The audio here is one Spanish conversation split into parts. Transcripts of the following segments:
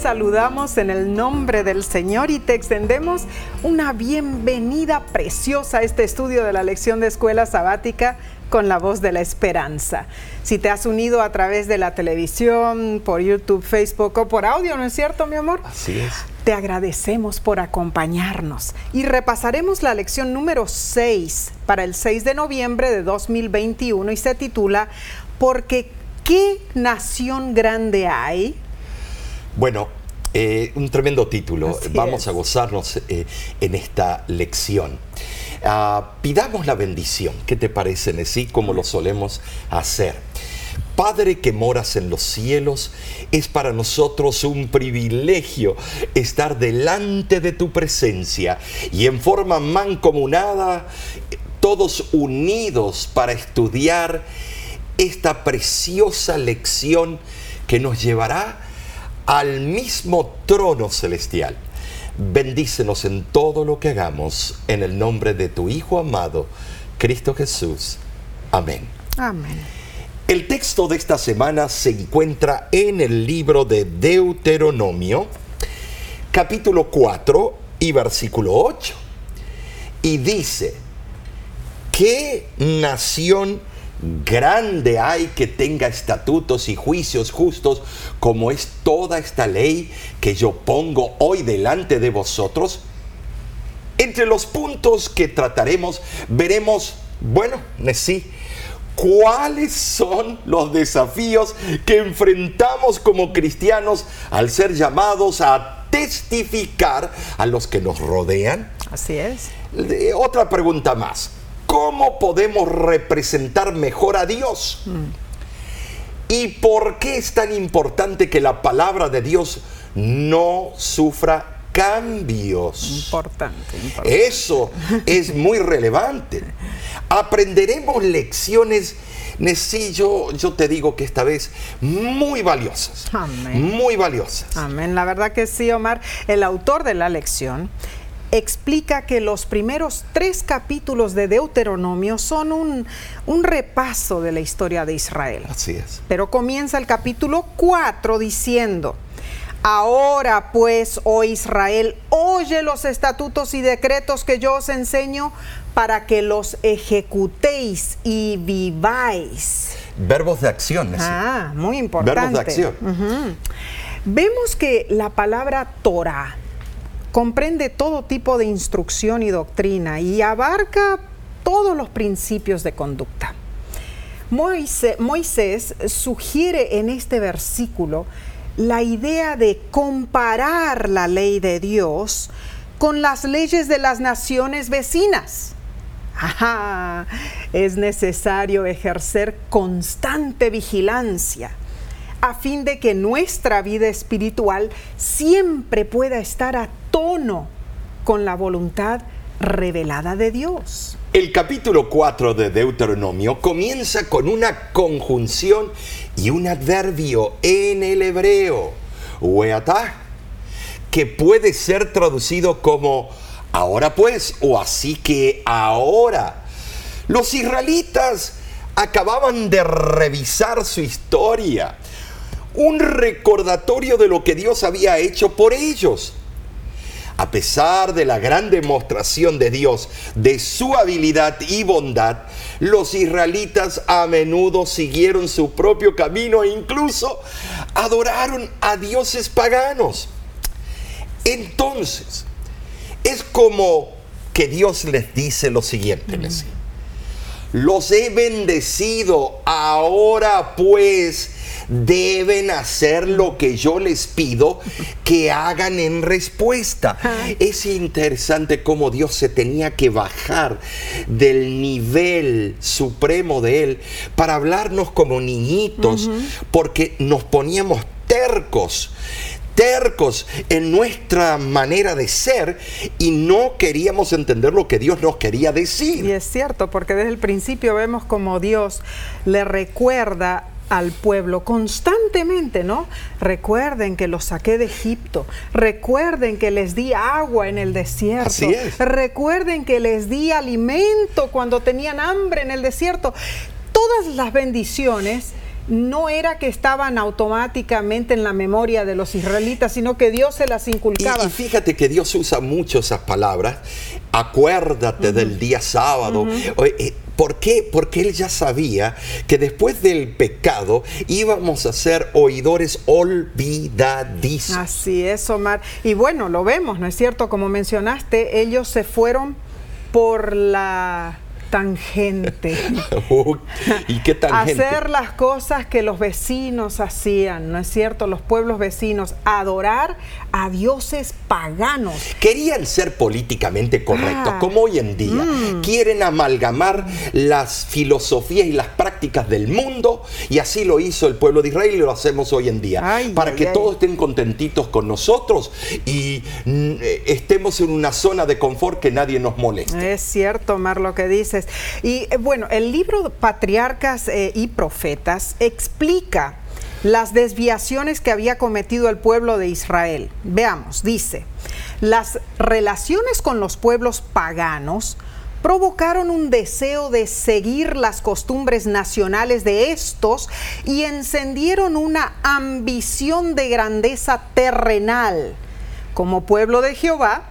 saludamos en el nombre del Señor y te extendemos una bienvenida preciosa a este estudio de la lección de escuela sabática con la voz de la esperanza. Si te has unido a través de la televisión, por YouTube, Facebook o por audio, ¿no es cierto, mi amor? Así es. Te agradecemos por acompañarnos y repasaremos la lección número 6 para el 6 de noviembre de 2021 y se titula Porque ¿qué nación grande hay? Bueno, eh, un tremendo título. Así Vamos es. a gozarnos eh, en esta lección. Ah, pidamos la bendición. ¿Qué te parece, Nesí? Como lo solemos hacer. Padre que moras en los cielos, es para nosotros un privilegio estar delante de tu presencia y en forma mancomunada, todos unidos para estudiar esta preciosa lección que nos llevará al mismo trono celestial. Bendícenos en todo lo que hagamos, en el nombre de tu Hijo amado, Cristo Jesús. Amén. Amén. El texto de esta semana se encuentra en el libro de Deuteronomio, capítulo 4 y versículo 8. Y dice, ¿qué nación grande hay que tenga estatutos y juicios justos como es toda esta ley que yo pongo hoy delante de vosotros? Entre los puntos que trataremos veremos, bueno, sí, cuáles son los desafíos que enfrentamos como cristianos al ser llamados a testificar a los que nos rodean. Así es. De- Otra pregunta más. ¿Cómo podemos representar mejor a Dios? ¿Y por qué es tan importante que la palabra de Dios no sufra cambios? Importante, importante. Eso es muy relevante. Aprenderemos lecciones, sí, yo, yo te digo que esta vez muy valiosas. Amén. Muy valiosas. Amén. La verdad que sí, Omar. El autor de la lección explica que los primeros tres capítulos de Deuteronomio son un, un repaso de la historia de Israel. Así es. Pero comienza el capítulo 4 diciendo, Ahora pues, oh Israel, oye los estatutos y decretos que yo os enseño para que los ejecutéis y viváis. Verbos de acción. Ah, muy importante. Verbos de acción. Vemos que la palabra Torah comprende todo tipo de instrucción y doctrina y abarca todos los principios de conducta. Moisés, sugiere en este versículo la idea de comparar la ley de Dios con las leyes de las naciones vecinas. Ajá, es necesario ejercer constante vigilancia a fin de que nuestra vida espiritual siempre pueda estar a tono con la voluntad revelada de Dios. El capítulo 4 de Deuteronomio comienza con una conjunción y un adverbio en el hebreo, que puede ser traducido como ahora pues o así que ahora. Los israelitas acababan de revisar su historia, un recordatorio de lo que Dios había hecho por ellos. A pesar de la gran demostración de Dios, de su habilidad y bondad, los israelitas a menudo siguieron su propio camino e incluso adoraron a dioses paganos. Entonces, es como que Dios les dice lo siguiente, les los he bendecido, ahora pues deben hacer lo que yo les pido que hagan en respuesta. Es interesante cómo Dios se tenía que bajar del nivel supremo de Él para hablarnos como niñitos, porque nos poníamos tercos tercos en nuestra manera de ser y no queríamos entender lo que Dios nos quería decir. Y es cierto, porque desde el principio vemos como Dios le recuerda al pueblo constantemente, ¿no? Recuerden que los saqué de Egipto, recuerden que les di agua en el desierto, Así es. recuerden que les di alimento cuando tenían hambre en el desierto. Todas las bendiciones no era que estaban automáticamente en la memoria de los israelitas, sino que Dios se las inculcaba. Y, y fíjate que Dios usa mucho esas palabras. Acuérdate del día sábado. Eh, ¿Por qué? Porque él ya sabía que después del pecado íbamos a ser oidores olvidadizos. Así es, Omar. Y bueno, lo vemos, ¿no es cierto? Como mencionaste, ellos se fueron por la tangente. ¿Y qué tangente? Hacer las cosas que los vecinos hacían, ¿no es cierto? Los pueblos vecinos, adorar a dioses paganos. Querían ser políticamente correctos, Ah. como hoy en día. Mm. Quieren amalgamar las filosofías y las prácticas del mundo, y así lo hizo el pueblo de Israel y lo hacemos hoy en día. Ay, para ay, que ay. todos estén contentitos con nosotros y mm, eh, estemos en una zona de confort que nadie nos moleste. Es cierto, Omar, lo que Y eh, bueno, el libro Patriarcas eh, y Profetas explica las desviaciones que había cometido el pueblo de Israel. Veamos, dice, las relaciones con los pueblos paganos provocaron un deseo de seguir las costumbres nacionales de estos y encendieron una ambición de grandeza terrenal. Como pueblo de Jehová,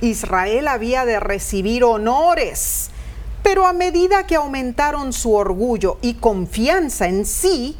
Israel había de recibir honores, pero a medida que aumentaron su orgullo y confianza en sí,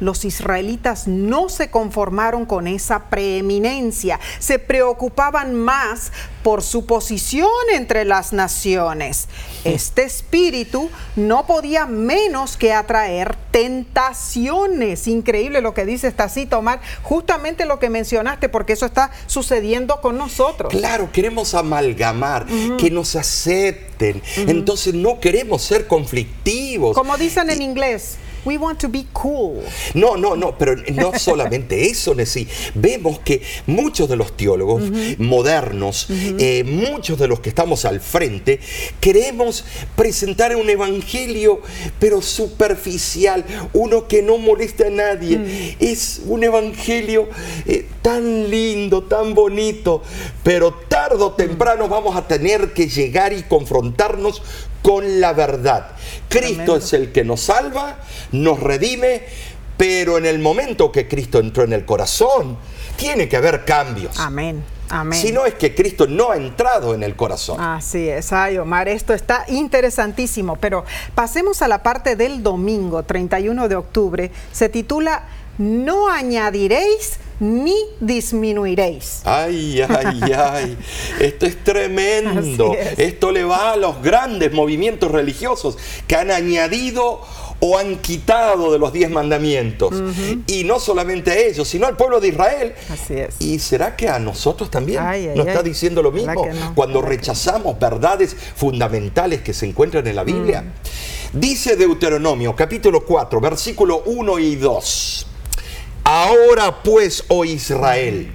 los israelitas no se conformaron con esa preeminencia, se preocupaban más por su posición entre las naciones. Este espíritu no podía menos que atraer tentaciones. Increíble lo que dice esta cita, Omar, justamente lo que mencionaste, porque eso está sucediendo con nosotros. Claro, queremos amalgamar, que nos acepten. Entonces no queremos ser conflictivos. Como dicen en inglés, we want to be cool. No, no, no, pero no solamente eso, Nessie. Vemos que muchos de los teólogos modernos, eh, muchos de los que estamos al frente, queremos presentar un evangelio, pero superficial, uno que no molesta a nadie. Es un evangelio eh, tan lindo, tan bonito, pero tarde o temprano vamos a tener que llegar y confrontarnos con la verdad. Cristo es el que nos salva, nos redime, pero en el momento que Cristo entró en el corazón, tiene que haber cambios. Amén. Amén. Si no es que Cristo no ha entrado en el corazón. Así es, ay Omar, esto está interesantísimo, pero pasemos a la parte del domingo 31 de octubre. Se titula No añadiréis ni disminuiréis. Ay, ay, ay. Esto es tremendo. Es. Esto le va a los grandes movimientos religiosos que han añadido o han quitado de los diez mandamientos. Y no solamente a ellos, sino al pueblo de Israel. Así es. ¿Y será que a nosotros también Ay, ay, nos está diciendo lo ¿Verdad mismo? no? Cuando ¿Verdad que rechazamos verdades fundamentales que se encuentran en la Biblia. Mm. Dice Deuteronomio capítulo 4, versículo 1 y 2. Ahora pues, oh Israel,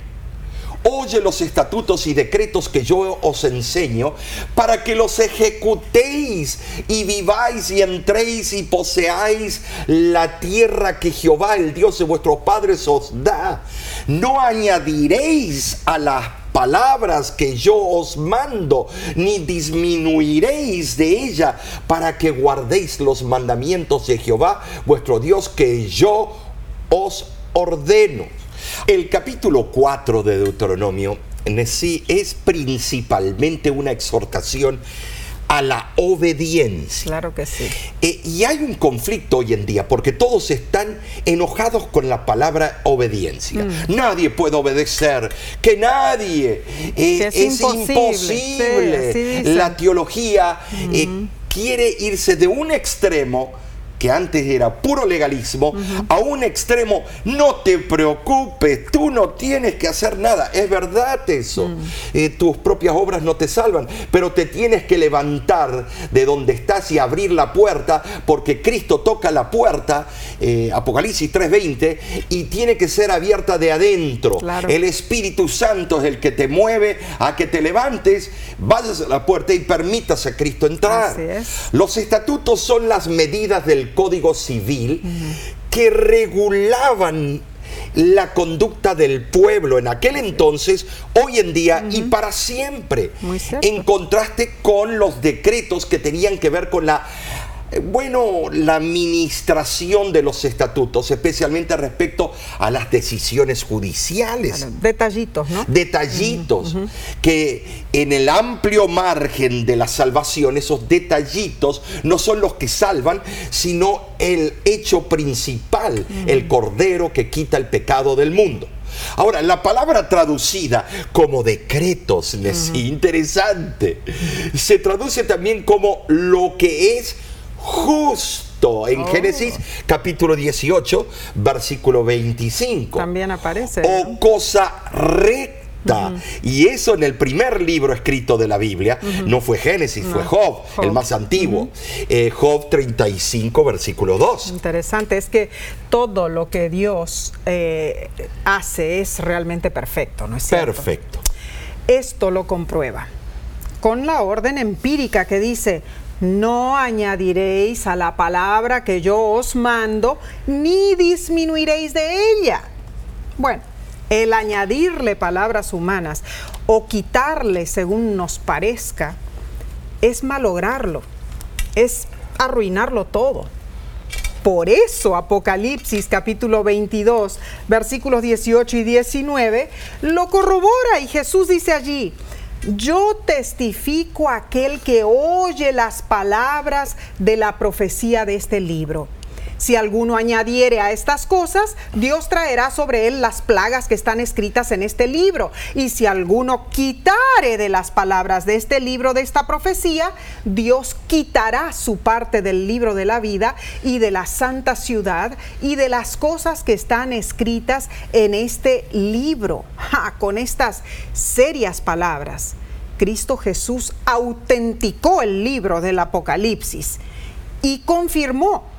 oye los estatutos y decretos que yo os enseño para que los ejecutéis y viváis y entréis y poseáis la tierra que Jehová, el Dios de vuestros padres, os da. No añadiréis a las palabras que yo os mando, ni disminuiréis de ella para que guardéis los mandamientos de Jehová, vuestro Dios, que yo os ordeno. El capítulo 4 de Deuteronomio en sí es principalmente una exhortación a la obediencia. Claro que sí. Eh, y hay un conflicto hoy en día porque todos están enojados con la palabra obediencia. Mm. Nadie puede obedecer, que nadie. eh, Que es es imposible. Sí, la teología eh, quiere irse de un extremo que antes era puro legalismo, a un extremo, no te preocupes, tú no tienes que hacer nada. Es verdad eso. Mm. Eh, tus propias obras no te salvan, pero te tienes que levantar de donde estás y abrir la puerta, porque Cristo toca la puerta, eh, Apocalipsis 3:20, y tiene que ser abierta de adentro. Claro. El Espíritu Santo es el que te mueve a que te levantes, vayas a la puerta y permitas a Cristo entrar. Los estatutos son las medidas del Código Civil que regulaban la conducta del pueblo en aquel entonces, hoy en día y para siempre. Muy. En contraste con los decretos que tenían que ver con la bueno, la administración de los estatutos, especialmente respecto a las decisiones judiciales. Detallitos, ¿no? Detallitos, que en el amplio margen de la salvación, esos detallitos no son los que salvan, sino el hecho principal, el cordero que quita el pecado del mundo. Ahora, la palabra traducida como decretos, es interesante, se traduce también como lo que es justo en Oh. Génesis capítulo 18, versículo 25. También aparece. O ¿no? cosa recta. Y eso en el primer libro escrito de la Biblia, no fue Génesis, fue Job, el más antiguo. Eh, Job 35, versículo 2. Interesante, es que todo lo que Dios eh, hace es realmente perfecto, ¿no es cierto? Perfecto. Esto lo comprueba con la orden empírica que dice, no añadiréis a la palabra que yo os mando, ni disminuiréis de ella. Bueno, el añadirle palabras humanas o quitarle según nos parezca es malograrlo, es arruinarlo todo. Por eso Apocalipsis capítulo 22, versículos 18 y 19 lo corrobora y Jesús dice allí, yo testifico a aquel que oye las palabras de la profecía de este libro. Si alguno añadiere a estas cosas, Dios traerá sobre él las plagas que están escritas en este libro. Y si alguno quitare de las palabras de este libro, de esta profecía, Dios quitará su parte del libro de la vida y de la santa ciudad y de las cosas que están escritas en este libro. Con estas serias palabras, Cristo Jesús autenticó el libro del Apocalipsis y confirmó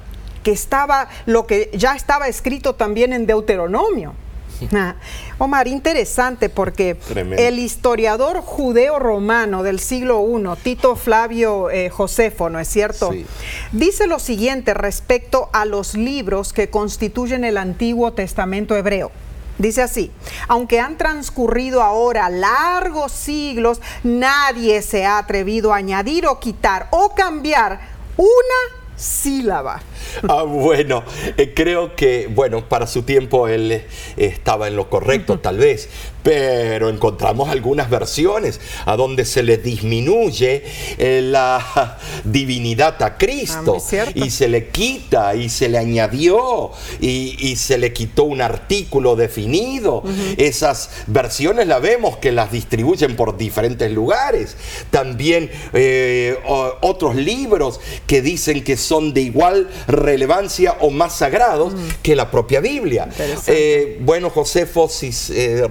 que estaba lo que ya estaba escrito también en Deuteronomio. Ah, Omar, interesante porque Tremendo. el historiador judeo-romano del siglo I, Tito Flavio eh, Josefo, ¿no es cierto? Sí. Dice lo siguiente respecto a los libros que constituyen el Antiguo Testamento hebreo. Dice así, aunque han transcurrido ahora largos siglos, nadie se ha atrevido a añadir o quitar o cambiar una sílaba. Ah, bueno, eh, creo que, bueno, para su tiempo él eh, estaba en lo correcto, tal vez, pero encontramos algunas versiones a donde se le disminuye eh, la divinidad a Ah, Cristo cierto. y se le quita y se le añadió y, y se le quitó un artículo definido. Esas versiones la vemos que las distribuyen por diferentes lugares. También eh, otros libros que dicen que son de igual relevancia o más sagrados que la propia Biblia. Eh, bueno, Josefo, si eh,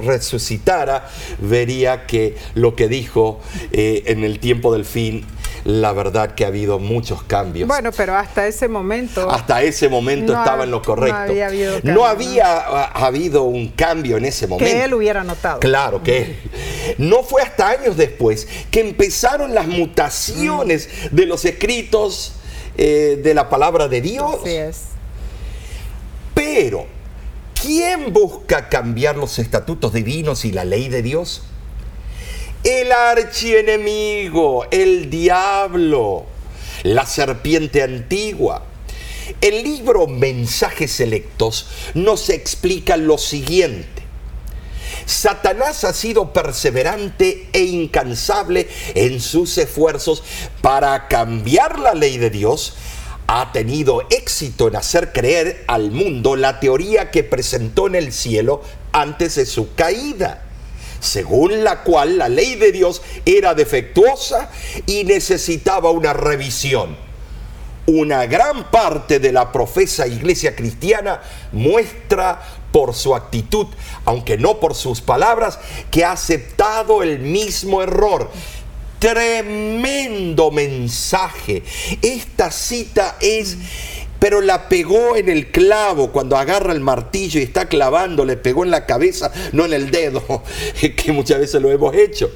resucitara, vería que lo que dijo eh, en el tiempo del fin, la verdad que ha habido muchos cambios. Bueno, pero hasta ese momento... Hasta ese momento No estaba ha- en lo correcto. no había habido cambio, No había ha- habido un cambio en ese momento. que él hubiera notado. Claro que no fue hasta años después que empezaron las mutaciones de los escritos eh, de la palabra de Dios. Así es. Pero, ¿quién busca cambiar los estatutos divinos y la ley de Dios? El archienemigo, el diablo, la serpiente antigua. El libro Mensajes Selectos nos explica lo siguiente. Satanás ha sido perseverante e incansable en sus esfuerzos para cambiar la ley de Dios. Ha tenido éxito en hacer creer al mundo la teoría que presentó en el cielo antes de su caída, según la cual la ley de Dios era defectuosa y necesitaba una revisión una gran parte de la profesa iglesia cristiana muestra por su actitud, aunque no por sus palabras, que ha aceptado el mismo error. Tremendo mensaje. Esta cita es, pero la pegó en el clavo cuando agarra el martillo y está clavando, le pegó en la cabeza, no en el dedo, que muchas veces lo hemos hecho.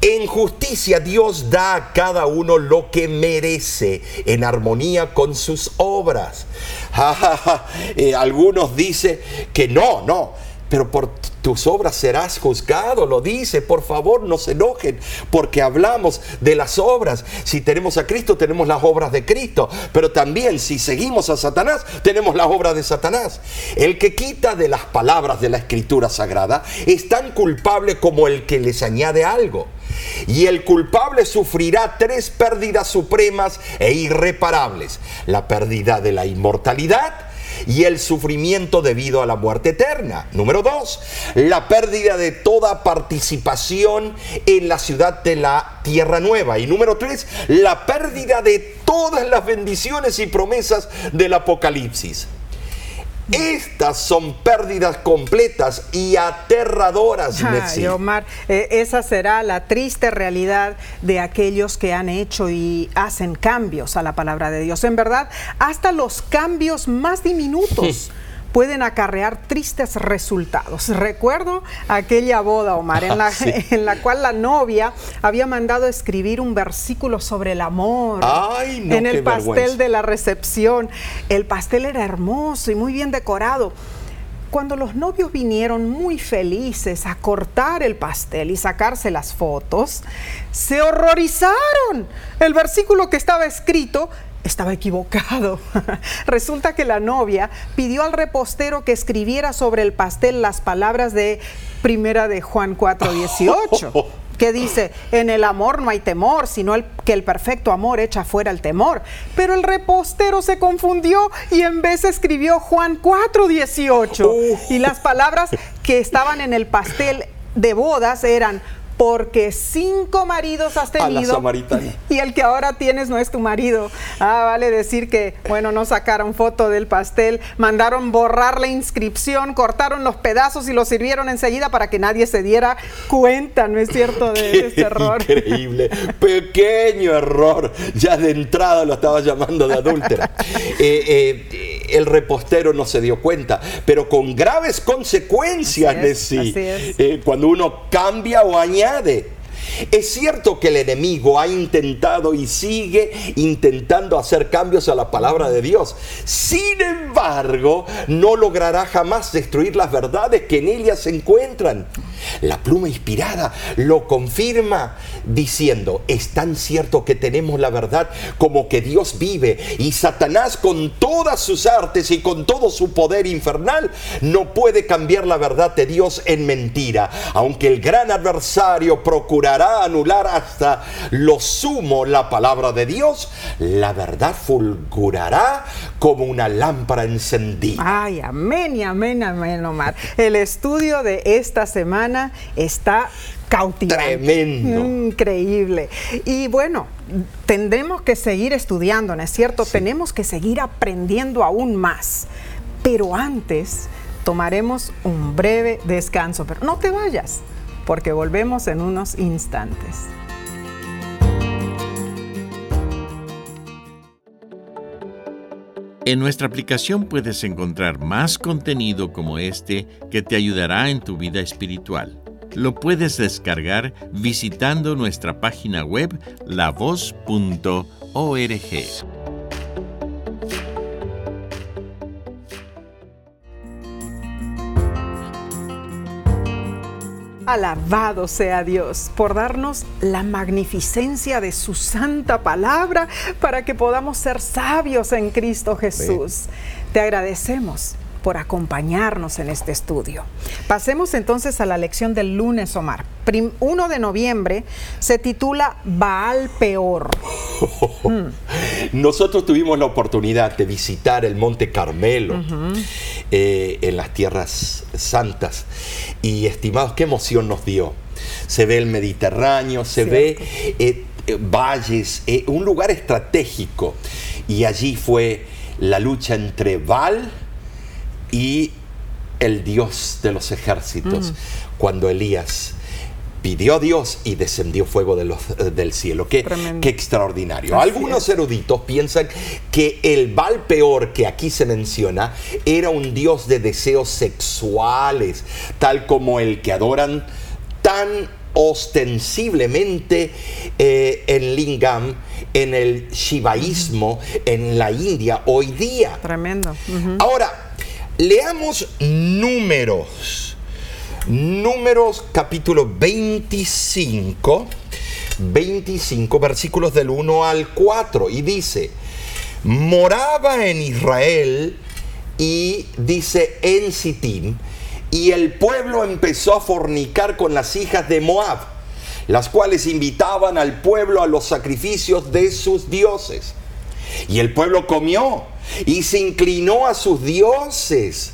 En justicia Dios da a cada uno lo que merece en armonía con sus obras. Eh, algunos dicen que no, no. Pero por tus obras serás juzgado, lo dice. Por favor, no se enojen porque hablamos de las obras. Si tenemos a Cristo, tenemos las obras de Cristo, pero también si seguimos a Satanás, tenemos las obras de Satanás. El que quita de las palabras de la Escritura Sagrada es tan culpable como el que les añade algo. Y el culpable sufrirá tres pérdidas supremas e irreparables. La pérdida de la inmortalidad, y el sufrimiento debido a la muerte eterna. Número dos, la pérdida de toda participación en la ciudad de la tierra nueva. Y número tres, la pérdida de todas las bendiciones y promesas del Apocalipsis. Estas son pérdidas completas y aterradoras, Ay, Omar, eh, esa será la triste realidad de aquellos que han hecho y hacen cambios a la palabra de Dios. En verdad, hasta los cambios más diminutos. pueden acarrear tristes resultados. Recuerdo aquella boda, Omar, en la, en la cual la novia había mandado escribir un versículo sobre el amor en el pastel de la recepción. El pastel era hermoso y muy bien decorado cuando los novios vinieron muy felices a cortar el pastel y sacarse las fotos, se horrorizaron. El versículo que estaba escrito estaba equivocado. Resulta que la novia pidió al repostero que escribiera sobre el pastel las palabras de Primera de Juan 4:18. que dice, en el amor no hay temor, sino el, que el perfecto amor echa fuera el temor. Pero el repostero se confundió y en vez escribió Juan 4:18. Y las palabras que estaban en el pastel de bodas eran, porque cinco maridos has tenido y el que ahora tienes no es tu marido. Ah, vale decir que, bueno, no sacaron foto del pastel, mandaron borrar la inscripción, cortaron los pedazos y los sirvieron enseguida para que nadie se diera cuenta, ¿no es cierto? De este error. Increíble, pequeño error, ya de entrada lo estaba llamando de adúltera. Eh, eh, el repostero no se dio cuenta, pero con graves consecuencias, de sí, eh, cuando uno cambia o añade. Es cierto que el enemigo ha intentado y sigue intentando hacer cambios a la palabra de Dios. Sin embargo, no logrará jamás destruir las verdades que en ella se encuentran. La pluma inspirada lo confirma diciendo, es tan cierto que tenemos la verdad como que Dios vive y Satanás con todas sus artes y con todo su poder infernal no puede cambiar la verdad de Dios en mentira, aunque el gran adversario procurará anular hasta lo sumo la palabra de Dios, la verdad fulgurará como una lámpara encendida. Ay, amén y amén, amén, Omar. El estudio de esta semana está cautivante. Tremendo. Increíble. Y bueno, tendremos que seguir estudiando, ¿no es cierto? Tenemos que seguir aprendiendo aún más. Pero antes tomaremos un breve descanso. Pero no te vayas, porque volvemos en unos instantes. En nuestra aplicación puedes encontrar más contenido como este que te ayudará en tu vida espiritual. Lo puedes descargar visitando nuestra página web lavoz.org. Alabado sea Dios por darnos la magnificencia de su santa palabra para que podamos ser sabios en Cristo Jesús. Te agradecemos por acompañarnos en este estudio. Pasemos entonces a la lección del lunes, Omar. 1 de noviembre se titula Baal Peor. Nosotros tuvimos la oportunidad de visitar el Monte Carmelo eh, en las tierras santas y estimados, qué emoción nos dio. Se ve el Mediterráneo, se ve eh, eh, valles, un lugar estratégico y allí fue la lucha entre Baal y el Dios de los ejércitos, mm. cuando Elías pidió a Dios y descendió fuego de los, eh, del cielo. Qué, qué extraordinario. Algunos eruditos piensan que el Baal peor que aquí se menciona era un dios de deseos sexuales, tal como el que adoran tan ostensiblemente eh, en Lingam, en el shivaísmo, en la India hoy día. Tremendo. Ahora, Leamos números. Números capítulo 25, 25 versículos del 1 al 4 y dice, moraba en Israel y dice en Sittim, y el pueblo empezó a fornicar con las hijas de Moab, las cuales invitaban al pueblo a los sacrificios de sus dioses. Y el pueblo comió y se inclinó a sus dioses.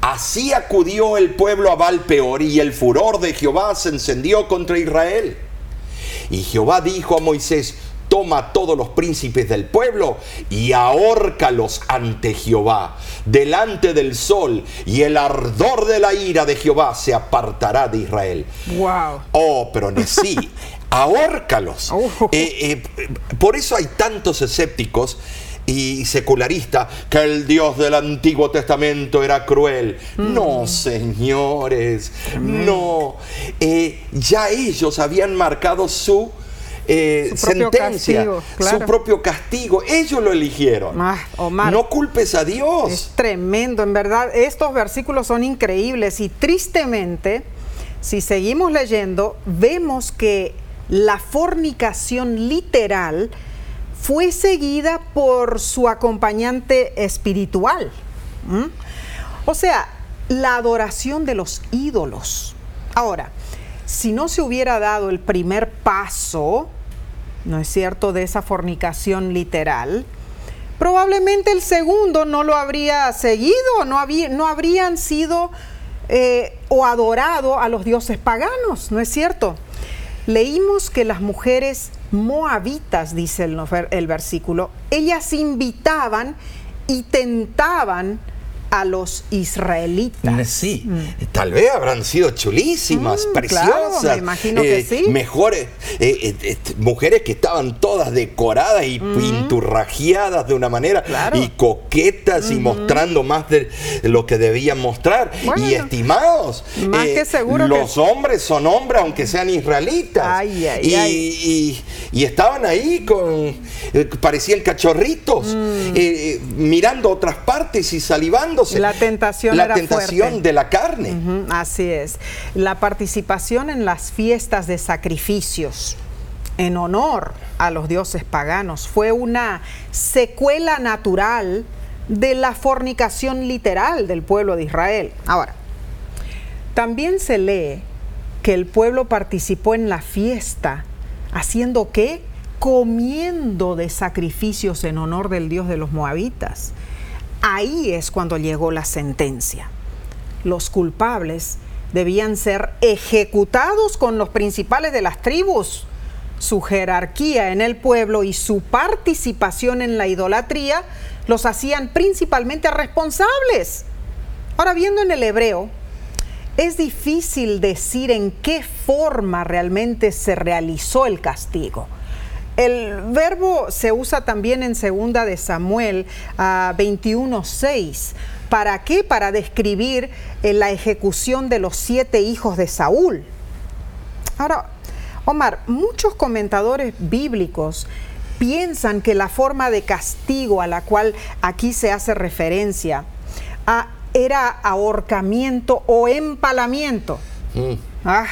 Así acudió el pueblo a Valpeor y el furor de Jehová se encendió contra Israel. Y Jehová dijo a Moisés, toma todos los príncipes del pueblo y ahórcalos ante Jehová, delante del sol, y el ardor de la ira de Jehová se apartará de Israel. Wow. Oh, pero sí, ahórcalos. Oh. Eh, eh, por eso hay tantos escépticos y secularistas que el Dios del Antiguo Testamento era cruel. Mm. No, señores, no. Eh, ya ellos habían marcado su eh, Su sentencia, castigo, claro. su propio castigo. Ellos lo eligieron. Ah, Omar. no culpes a Dios. Es tremendo, en verdad. Estos versículos son increíbles y tristemente, si seguimos leyendo, vemos que la fornicación literal fue seguida por su acompañante espiritual. O sea, la adoración de los ídolos. Ahora, si no se hubiera dado el primer paso, ¿no es cierto?, de esa fornicación literal, probablemente el segundo no lo habría seguido, no, no habrían sido eh, o adorado a los dioses paganos, ¿no es cierto? Leímos que las mujeres moabitas, dice el, el versículo, ellas invitaban y tentaban a los israelitas. Sí, tal vez habrán sido chulísimas, Mm, preciosas. claro, me imagino que sí. Mejores, eh, eh, eh, mujeres que estaban todas decoradas y pinturrajeadas de una manera Mm. Claro. y coquetas y mostrando más de lo que debían mostrar. Bueno, y estimados, eh, más que seguro que- los hombres son hombres aunque sean israelitas. Ay, ay, y, ay. y- y estaban ahí con, eh, parecían cachorritos, Mm. eh, eh, mirando otras partes y La tentación La era tentación fuerte. de la carne. Así es. La participación en las fiestas de sacrificios en honor a los dioses paganos fue una secuela natural de la fornicación literal del pueblo de Israel. Ahora, también se lee que el pueblo participó en la fiesta haciendo qué? Comiendo de sacrificios en honor del dios de los moabitas. Ahí es cuando llegó la sentencia. Los culpables debían ser ejecutados con los principales de las tribus. Su jerarquía en el pueblo y su participación en la idolatría los hacían principalmente responsables. Ahora, viendo en el hebreo, es difícil decir en qué forma realmente se realizó el castigo. El verbo se usa también en segunda de Samuel ah, 21:6. ¿Para qué? Para describir eh, la ejecución de los siete hijos de Saúl. Ahora, Omar, muchos comentadores bíblicos piensan que la forma de castigo a la cual aquí se hace referencia ah, era ahorcamiento o empalamiento. Mm, Ah,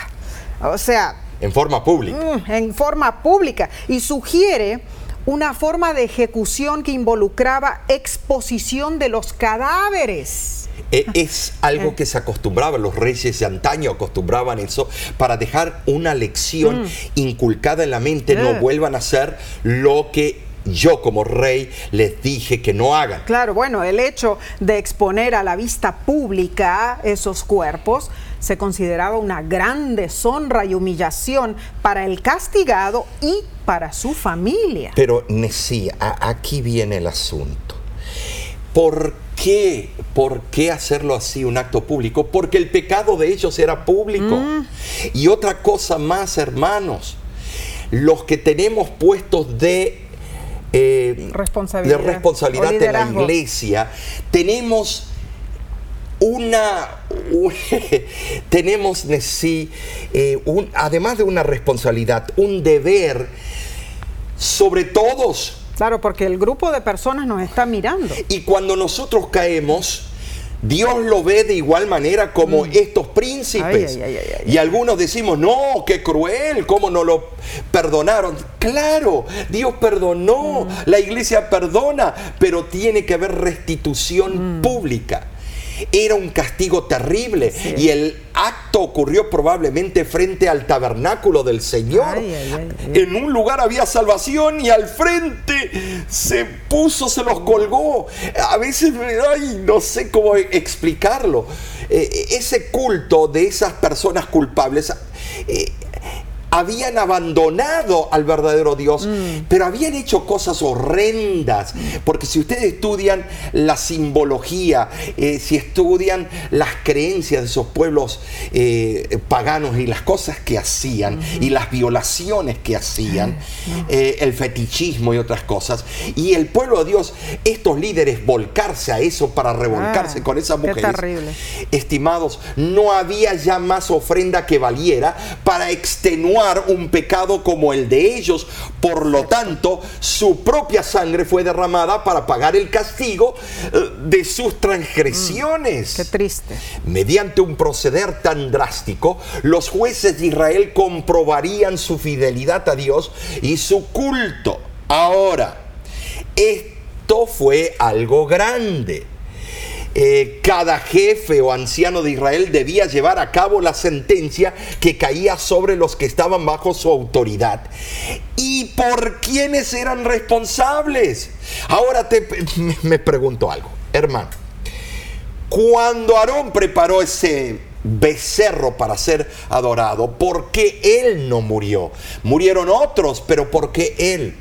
o sea, en forma pública. Mm, en forma pública y sugiere una forma de ejecución que involucraba exposición de los cadáveres. Eh, es algo que se acostumbraba, los reyes de antaño acostumbraban eso para dejar una lección inculcada en la mente, no Eh. vuelvan a hacer lo que yo como rey les dije que no hagan. Claro, bueno, el hecho de exponer a la vista pública esos cuerpos se consideraba una gran deshonra y humillación para el castigado y para su familia. Pero a- aquí viene el asunto. ¿Por qué? ¿Por qué hacerlo así, un acto público? Porque el pecado de ellos era público. Mm. Y otra cosa más, hermanos, los que tenemos puestos de, eh, Responsabilidad de responsabilidad en la iglesia, tenemos una un- tenemos eh, un- además de una responsabilidad, un deber sobre todos. Claro, porque el grupo de personas nos está mirando. Y cuando nosotros caemos, Dios lo ve de igual manera como estos príncipes. Mm. Ay, ay, ay, y algunos decimos, no, qué cruel, cómo no lo perdonaron. Claro, Dios perdonó, Mm. la iglesia perdona, pero tiene que haber restitución Mm. pública. Era un castigo terrible y el acto ocurrió probablemente frente al tabernáculo del Señor. Ay, ay, ay, ay. En un lugar había salvación y al frente se puso, se los colgó. A veces, ay, no sé cómo explicarlo. Eh, ese culto de esas personas culpables eh, habían abandonado al verdadero Dios, pero habían hecho cosas horrendas. Porque si ustedes estudian la simbología, eh, si estudian las creencias de esos pueblos eh, paganos y las cosas que hacían y las violaciones que hacían, eh, el fetichismo y otras cosas, y el pueblo de Dios, estos líderes volcarse a eso para revolcarse Ah, con esas mujeres, terrible. estimados, no había ya más ofrenda que valiera para extenuar un pecado como el de ellos. Por lo tanto, su propia sangre fue derramada para pagar el castigo eh, de sus transgresiones. Qué triste. Mediante un proceder tan drástico, los jueces de Israel comprobarían su fidelidad a Dios y su culto. Ahora, esto fue algo grande. Eh, cada jefe o anciano de Israel debía llevar a cabo la sentencia que caía sobre los que estaban bajo su autoridad. ¿Y por quiénes eran responsables? Ahora te, me- pregunto algo, hermano. Cuando Aarón preparó ese becerro para ser adorado, ¿por qué él no murió? Murieron otros, pero ¿por qué él?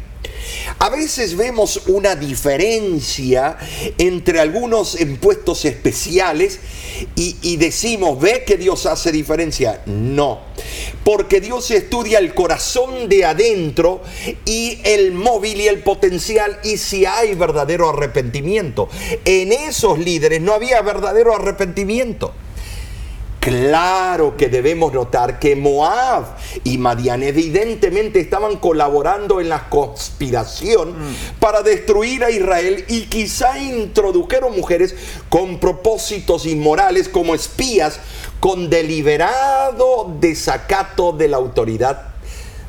A veces vemos una diferencia entre algunos impuestos especiales y, y decimos, ¿ve que Dios hace diferencia? No, porque Dios estudia el corazón de adentro y el móvil y el potencial y si hay verdadero arrepentimiento. En esos líderes no había verdadero arrepentimiento. Claro que debemos notar que Moab y Madian evidentemente estaban colaborando en la conspiración para destruir a Israel y quizá introdujeron mujeres con propósitos inmorales como espías con deliberado desacato de la autoridad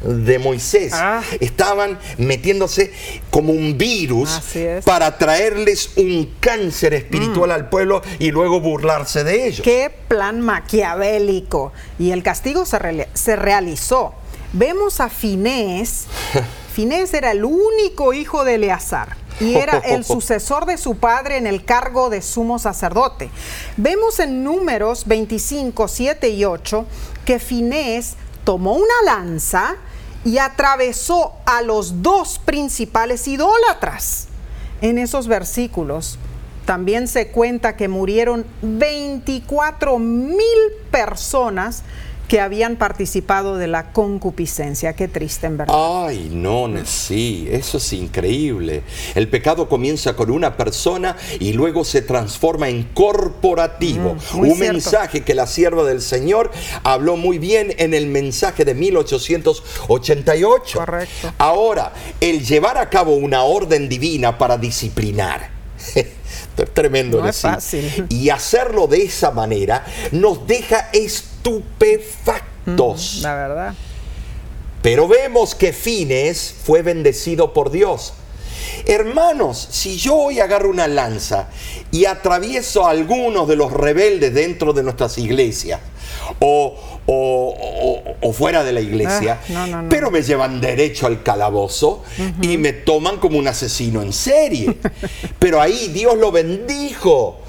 de Moisés. Ah. Estaban metiéndose como un virus para traerles un cáncer espiritual al pueblo y luego burlarse de ellos. Qué plan maquiavélico. Y el castigo se, se realizó. Vemos a Finés. Finés era el único hijo de Eleazar y era el sucesor de su padre en el cargo de sumo sacerdote. Vemos en números 25, 7 y 8 que Finés tomó una lanza y atravesó a los dos principales idólatras. En esos versículos también se cuenta que murieron 24 mil personas que habían participado de la concupiscencia. Qué triste en verdad. Ay, no, sí, eso es increíble. El pecado comienza con una persona y luego se transforma en corporativo. Mm, Un cierto. mensaje que la sierva del Señor habló muy bien en el mensaje de 1888. Correcto. Ahora, el llevar a cabo una orden divina para disciplinar. Esto es tremendo No es decir. fácil. Y hacerlo de esa manera nos deja estupefactos. La verdad. Pero vemos que Fines fue bendecido por Dios. Hermanos, si yo hoy agarro una lanza y atravieso a algunos de los rebeldes dentro de nuestras iglesias o, o- o- o fuera de la iglesia, Ah, no, no, no. pero me llevan derecho al calabozo y me toman como un asesino en serie. pero ahí Dios lo bendijo,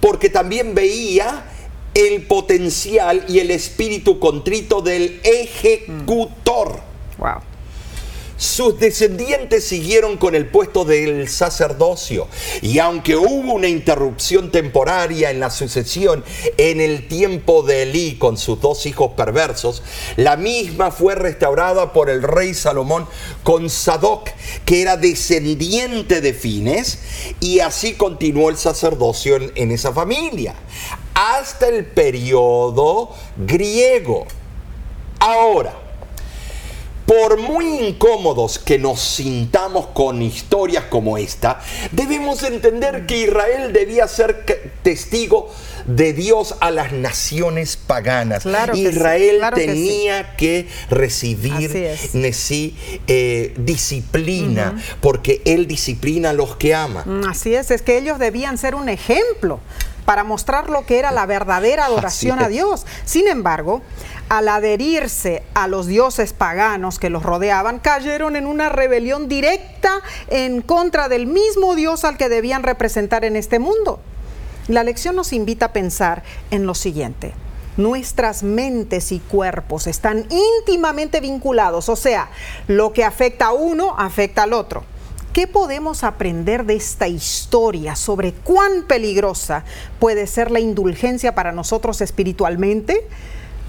porque también veía el potencial y el espíritu contrito del ejecutor. Wow. Sus descendientes siguieron con el puesto del sacerdocio y aunque hubo una interrupción temporaria en la sucesión en el tiempo de Elí con sus dos hijos perversos, la misma fue restaurada por el rey Salomón con Sadoc, que era descendiente de Fines, y así continuó el sacerdocio en, en esa familia hasta el periodo griego. Ahora, por muy incómodos que nos sintamos con historias como esta, debemos entender que Israel debía ser testigo de Dios a las naciones paganas. Claro que sí, Israel claro que sí. tenía que, recibir sí, eh, disciplina, porque Él disciplina a los que ama. Mm, Así es, es que ellos debían ser un ejemplo para mostrar lo que era la verdadera adoración a. Dios. Sin embargo, al adherirse a los dioses paganos que los rodeaban, cayeron en una rebelión directa en contra del mismo Dios al que debían representar en este mundo. La lección nos invita a pensar en lo siguiente. Nuestras mentes y cuerpos están íntimamente vinculados, o sea, lo que afecta a uno afecta al otro. ¿Qué podemos aprender de esta historia sobre cuán peligrosa puede ser la indulgencia para nosotros espiritualmente?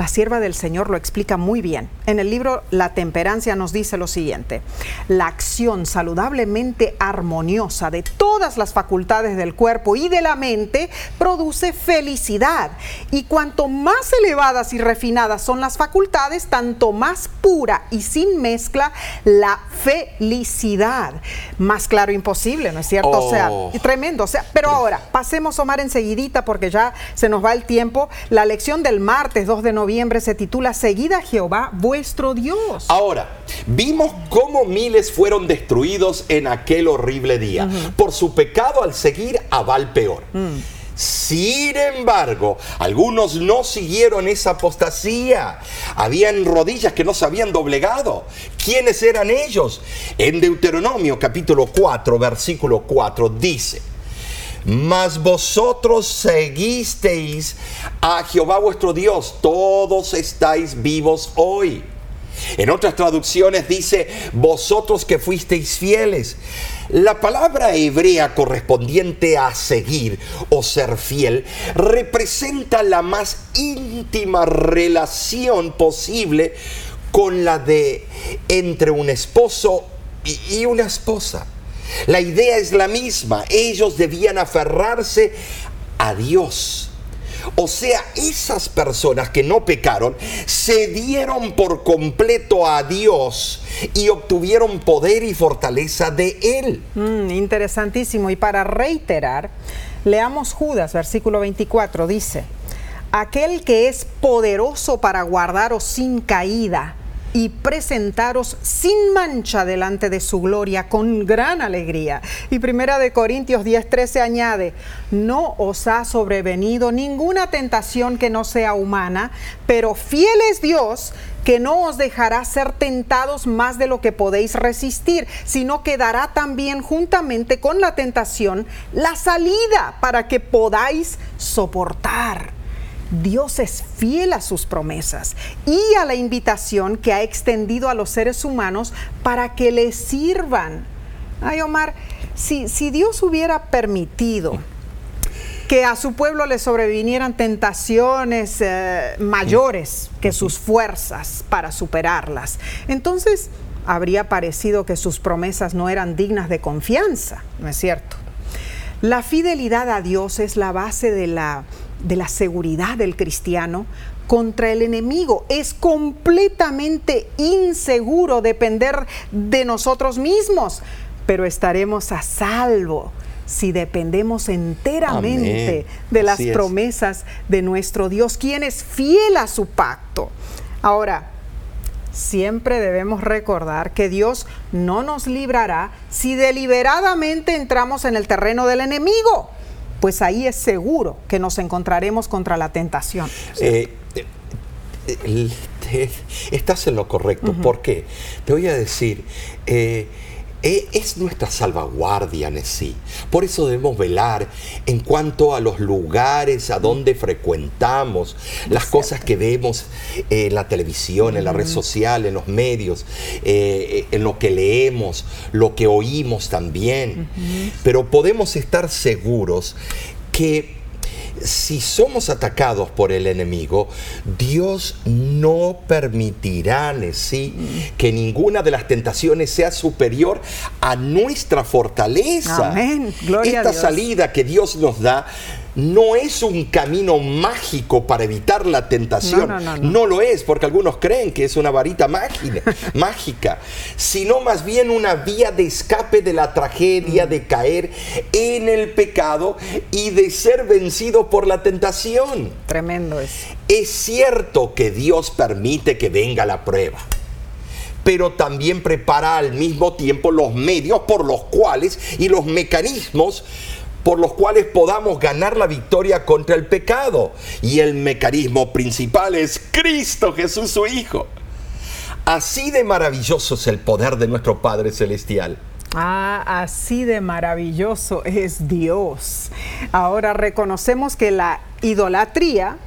La sierva del Señor lo explica muy bien. En el libro La Temperancia nos dice lo siguiente, la acción saludablemente armoniosa de todas las facultades del cuerpo y de la mente produce felicidad. Y cuanto más elevadas y refinadas son las facultades, tanto más pura y sin mezcla la felicidad. Más claro imposible, ¿no es cierto? O sea, Oh. tremendo. O sea, pero ahora, pasemos, Omar, enseguidita porque ya se nos va el tiempo. La lección del martes 2 de noviembre se titula Seguida Jehová vuestro Dios. Ahora, vimos cómo miles fueron destruidos en aquel horrible día por su pecado al seguir a Baal peor. Sin embargo, algunos no siguieron esa apostasía. Habían rodillas que no se habían doblegado. ¿Quiénes eran ellos? En Deuteronomio capítulo 4, versículo 4 dice, mas vosotros seguisteis a Jehová vuestro Dios, todos estáis vivos hoy. En otras traducciones dice, vosotros que fuisteis fieles. La palabra hebrea correspondiente a seguir o ser fiel representa la más íntima relación posible con la de entre un esposo y, una esposa. La idea es la misma. Ellos debían aferrarse a Dios. O sea, esas personas que no pecaron se dieron por completo a Dios y obtuvieron poder y fortaleza de Él. Mm, interesantísimo. Y para reiterar, leamos Judas, versículo 24, dice, aquel que es poderoso para guardaros sin caída y presentaros sin mancha delante de su gloria con gran alegría. Y primera de Corintios 10:13 añade, no os ha sobrevenido ninguna tentación que no sea humana, pero fiel es Dios que no os dejará ser tentados más de lo que podéis resistir, sino que dará también juntamente con la tentación la salida para que podáis soportar. Dios es fiel a sus promesas y a la invitación que ha extendido a los seres humanos para que le sirvan. Ay, Omar, si, si Dios hubiera permitido que a su pueblo le sobrevinieran tentaciones eh, mayores que sus fuerzas para superarlas, entonces habría parecido que sus promesas no eran dignas de confianza, ¿no es cierto? La fidelidad a Dios es la base de la, de la seguridad del cristiano contra el enemigo. Es completamente inseguro depender de nosotros mismos, pero estaremos a salvo si dependemos enteramente Amén. de las promesas de nuestro Dios, quien es fiel a su pacto. Ahora, Siempre debemos recordar que Dios no nos librará si deliberadamente entramos en el terreno del enemigo, pues ahí es seguro que nos encontraremos contra la tentación. Eh, eh, estás en lo correcto. ¿Por qué? Te voy a decir, eh, es nuestra salvaguardia en sí. Por eso debemos velar en cuanto a los lugares a donde frecuentamos, las cosas que vemos en la televisión, en la red social, en los medios, eh, en lo que leemos, lo que oímos también. Pero podemos estar seguros que si somos atacados por el enemigo, Dios no permitirá ¿sí? que ninguna de las tentaciones sea superior a nuestra fortaleza. Amén. Gloria a Esta Dios. salida que Dios nos da no es un camino mágico para evitar la tentación. No, no, no, no lo es, porque algunos creen que es una varita mágica, mágica, sino más bien una vía de escape de la tragedia de caer en el pecado y de ser vencido por la tentación. Tremendo es. Es cierto que Dios permite que venga la prueba pero también prepara al mismo tiempo los medios por los cuales y los mecanismos por los cuales podamos ganar la victoria contra el pecado. Y el mecanismo principal es Cristo Jesús su Hijo. Así de maravilloso es el poder de nuestro Padre Celestial. Ah, así de maravilloso es Dios. Ahora reconocemos que la idolatría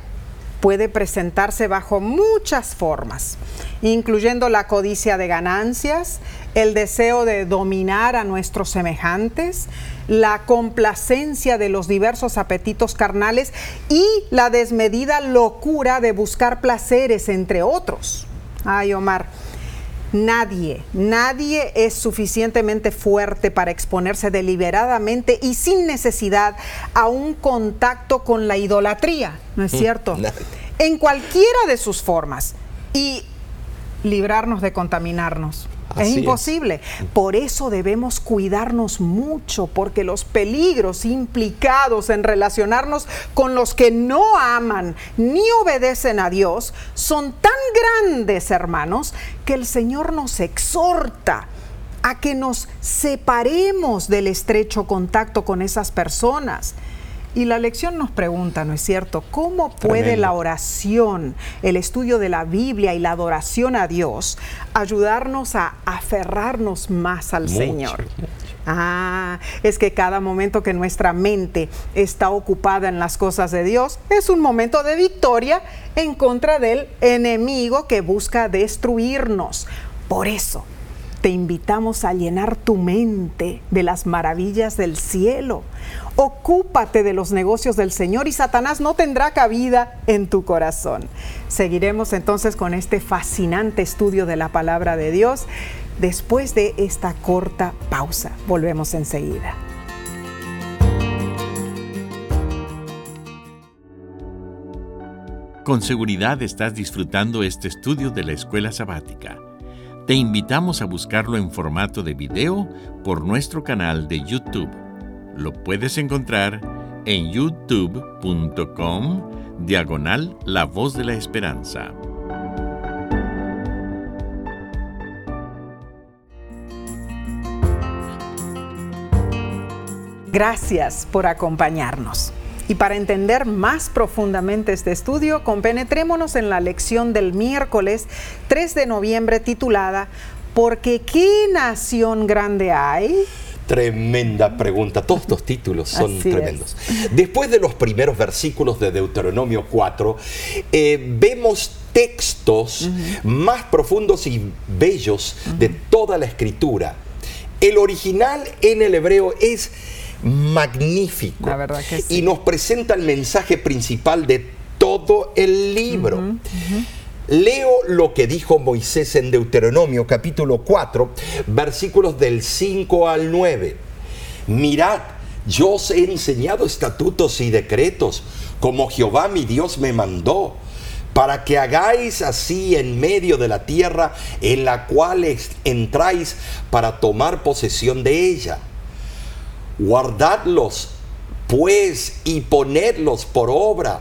puede presentarse bajo muchas formas, incluyendo la codicia de ganancias, el deseo de dominar a nuestros semejantes, la complacencia de los diversos apetitos carnales y la desmedida locura de buscar placeres, entre otros. Ay, Omar, nadie, nadie es suficientemente fuerte para exponerse deliberadamente y sin necesidad a un contacto con la idolatría, ¿no es mm, cierto? En cualquiera de sus formas. Y librarnos de contaminarnos es imposible. Por eso debemos cuidarnos mucho, porque los peligros implicados en relacionarnos con los que no aman ni obedecen a Dios son tan grandes, hermanos, que el Señor nos exhorta a que nos separemos del estrecho contacto con esas personas y la lección nos pregunta, ¿no es cierto? ¿Cómo puede la oración, el estudio de la Biblia y la adoración a Dios ayudarnos a aferrarnos más al Señor? Ah, es que cada momento que nuestra mente está ocupada en las cosas de Dios es un momento de victoria en contra del enemigo que busca destruirnos. Por eso, te invitamos a llenar tu mente de las maravillas del cielo. Ocúpate de los negocios del Señor y Satanás no tendrá cabida en tu corazón. Seguiremos entonces con este fascinante estudio de la palabra de Dios después de esta corta pausa. Volvemos enseguida. Con seguridad estás disfrutando este estudio de la escuela sabática. Te invitamos a buscarlo en formato de video por nuestro canal de YouTube. Lo puedes encontrar en youtube.com diagonal La Voz de la Esperanza. Gracias por acompañarnos. Y para entender más profundamente este estudio, compenetrémonos en la lección del miércoles 3 de noviembre titulada ¿Porque qué nación grande hay? Tremenda pregunta. Todos estos títulos son tremendos. Después de los primeros versículos de Deuteronomio 4, eh, vemos textos más profundos y bellos de toda la escritura. El original en el hebreo es magnífico. Y nos presenta el mensaje principal de todo el libro. Leo lo que dijo Moisés en Deuteronomio capítulo 4, versículos del 5 al 9. Mirad, yo os he enseñado estatutos y decretos, como Jehová mi Dios me mandó, para que hagáis así en medio de la tierra en la cual entráis para tomar posesión de ella guardadlos pues y ponedlos por obra,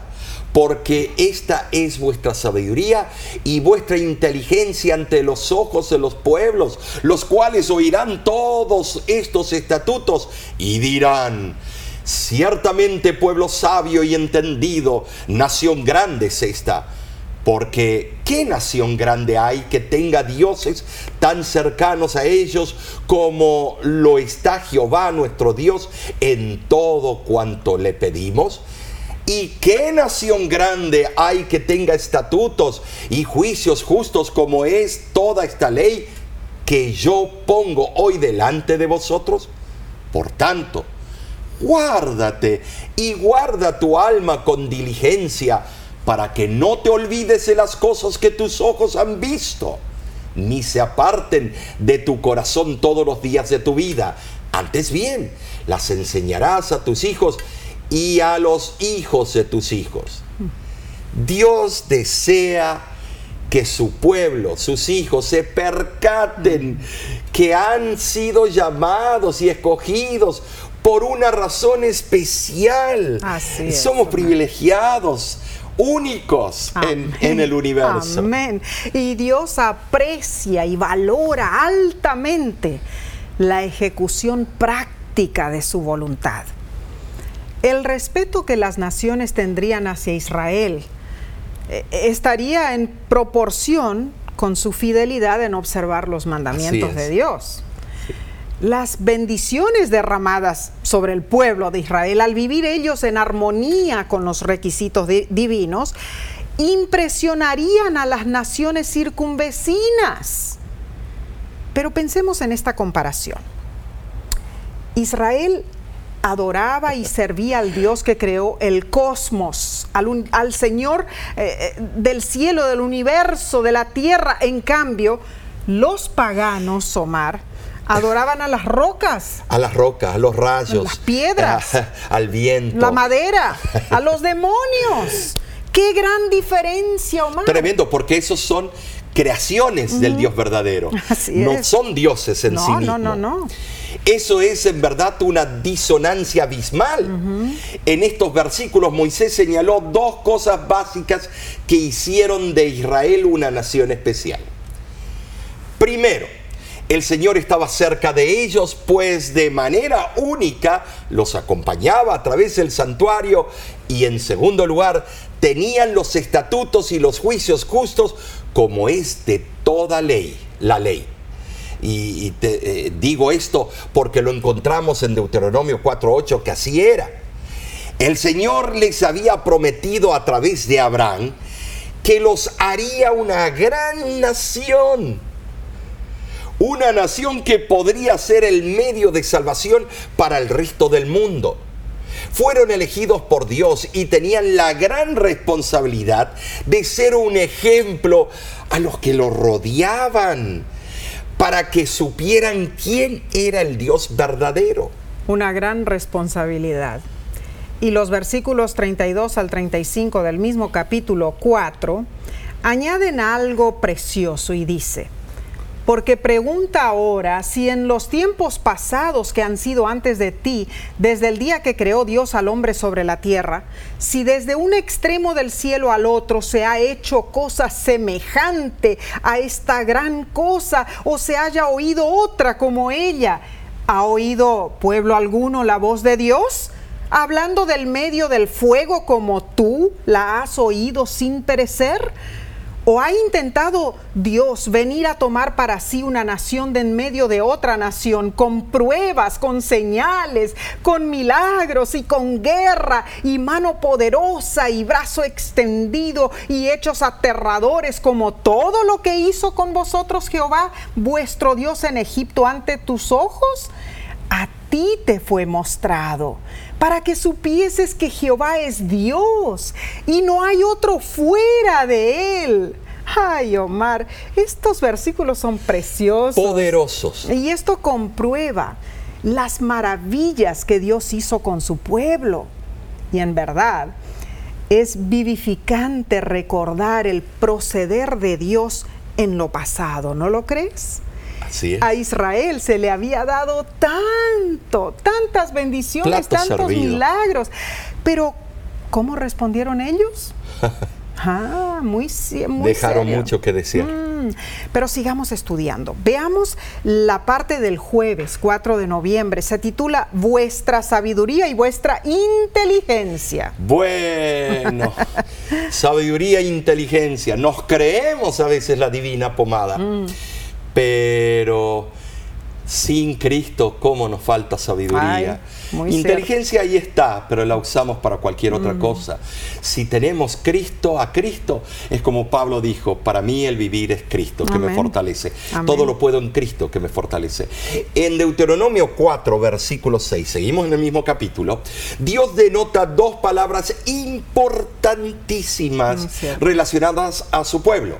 porque esta es vuestra sabiduría y vuestra inteligencia ante los ojos de los pueblos, los cuales oirán todos estos estatutos y dirán, ciertamente pueblo sabio y entendido, nación grande es esta porque ¿qué nación grande hay que tenga dioses tan cercanos a ellos como lo está Jehová nuestro Dios en todo cuanto le pedimos? ¿Y qué nación grande hay que tenga estatutos y juicios justos como es toda esta ley que yo pongo hoy delante de vosotros? Por tanto, guárdate y guarda tu alma con diligencia para que no te olvides de las cosas que tus ojos han visto, ni se aparten de tu corazón todos los días de tu vida. Antes bien, las enseñarás a tus hijos y a los hijos de tus hijos. Dios desea que su pueblo, sus hijos, se percaten que han sido llamados y escogidos por una razón especial. Así es, Somos privilegiados, únicos en, en el universo. Amén. Y Dios aprecia y valora altamente la ejecución práctica de su voluntad. El respeto que las naciones tendrían hacia Israel eh, estaría en proporción con su fidelidad en observar los mandamientos de Dios. Las bendiciones derramadas sobre el pueblo de Israel al vivir ellos en armonía con los requisitos di- divinos impresionarían a las naciones circunvecinas. Pero pensemos en esta comparación. Israel adoraba y servía al Dios que creó el cosmos, al Señor eh, eh, del cielo, del universo, de la tierra. En cambio, los paganos, Omar, adoraban a las rocas, A las rocas, a los rayos, Las piedras. a- al viento. la madera, a los demonios. ¡Qué gran diferencia, Omar! Tremendo, porque esos son creaciones del Dios verdadero. Así no es. son dioses en No, sí no, mismos. no, no. Eso es en verdad una disonancia abismal. En estos versículos Moisés señaló dos cosas básicas que hicieron de Israel una nación especial. Primero, el Señor estaba cerca de ellos, pues de manera única los acompañaba a través del santuario y en segundo lugar, tenían los estatutos y los juicios justos como es de toda ley, la ley. Y, te, eh, digo esto porque lo encontramos en Deuteronomio 4.8, que así era. El Señor les había prometido a través de Abraham que los haría una gran nación. Una nación que podría ser el medio de salvación para el resto del mundo. Fueron elegidos por Dios y tenían la gran responsabilidad de ser un ejemplo a los que lo rodeaban para que supieran quién era el Dios verdadero. una gran responsabilidad. Y los versículos 32 al 35 del mismo capítulo 4 añaden algo precioso y dice, porque pregunta ahora si en los tiempos pasados que han sido antes de ti, desde el día que creó Dios al hombre sobre la tierra, si desde un extremo del cielo al otro se ha hecho cosa semejante a esta gran cosa o se haya oído otra como ella. ¿Ha oído pueblo alguno la voz de Dios? Hablando del medio del fuego como tú la has oído sin perecer. ¿O ha intentado Dios venir a tomar para sí una nación de en medio de otra nación con pruebas, con señales, con milagros y con guerra y mano poderosa y brazo extendido y hechos aterradores como todo lo que hizo con vosotros Jehová, vuestro Dios en Egipto ante tus ojos? A ti te fue mostrado para que supieses que Jehová es Dios y no hay otro fuera de él. Ay, Omar, estos versículos son preciosos. Poderosos. Y esto comprueba las maravillas que Dios hizo con su pueblo. Y en verdad, es vivificante recordar el proceder de Dios en lo pasado, ¿no lo crees? Así es. A Israel se le había dado tanto, tantas bendiciones, Plato tantos servido. milagros. Pero, ¿cómo respondieron ellos? Ah, muy, muy Dejaron serio. mucho que desear. Mm, pero sigamos estudiando. Veamos la parte del jueves 4 de noviembre. Se titula Vuestra sabiduría y vuestra inteligencia. Bueno, sabiduría e inteligencia. Nos creemos a veces la divina pomada, Mm. Pero sin Cristo, ¿cómo nos falta sabiduría? Ay, inteligencia ahí está, pero la usamos para cualquier Mm. otra cosa. Si tenemos Cristo a Cristo, es como Pablo dijo, para mí el vivir es Cristo, que me fortalece. Amén. Todo lo puedo en Cristo que me fortalece. En Deuteronomio 4, versículo 6, seguimos en el mismo capítulo, Dios denota dos palabras importantísimas Mm, relacionadas a su pueblo.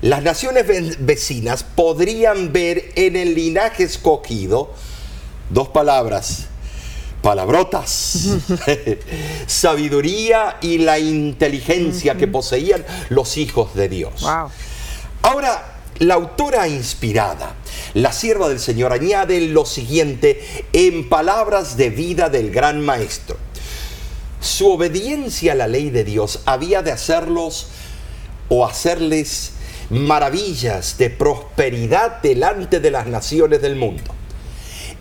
Las naciones ve- vecinas podrían ver en el linaje escogido dos palabras, palabrotas, sabiduría y la inteligencia que poseían los hijos de Dios. Wow. Ahora, la autora inspirada, la sierva del Señor, añade lo siguiente en palabras de vida del gran maestro. Su obediencia a la ley de Dios había de hacerlos o hacerles maravillas de prosperidad delante de las naciones del mundo.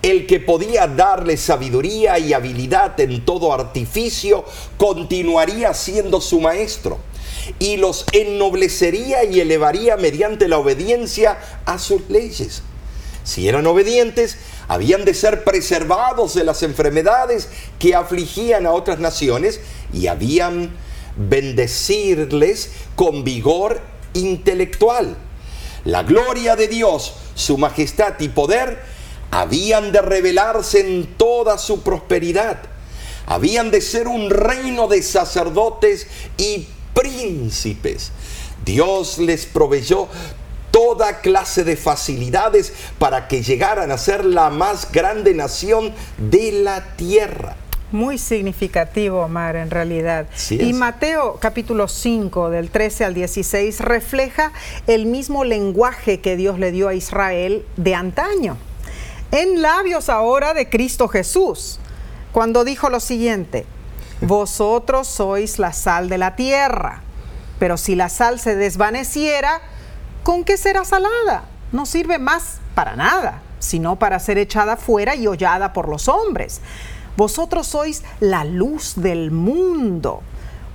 El que podía darle sabiduría y habilidad en todo artificio continuaría siendo su maestro y los ennoblecería y elevaría mediante la obediencia a sus leyes. Si eran obedientes, habían de ser preservados de las enfermedades que afligían a otras naciones y habían bendecirles con vigor intelectual. La gloria de Dios, su majestad y poder habían de revelarse en toda su prosperidad. Habían de ser un reino de sacerdotes y príncipes. Dios les proveyó toda clase de facilidades para que llegaran a ser la más grande nación de la tierra. Muy significativo, Omar, en realidad. Sí y. Mateo capítulo 5, del 13 al 16, refleja el mismo lenguaje que Dios le dio a Israel de antaño, en labios ahora de Cristo Jesús, cuando dijo lo siguiente, vosotros sois la sal de la tierra, pero si la sal se desvaneciera, ¿con qué será salada? No sirve más para nada, sino para ser echada fuera y hollada por los hombres. Vosotros sois la luz del mundo.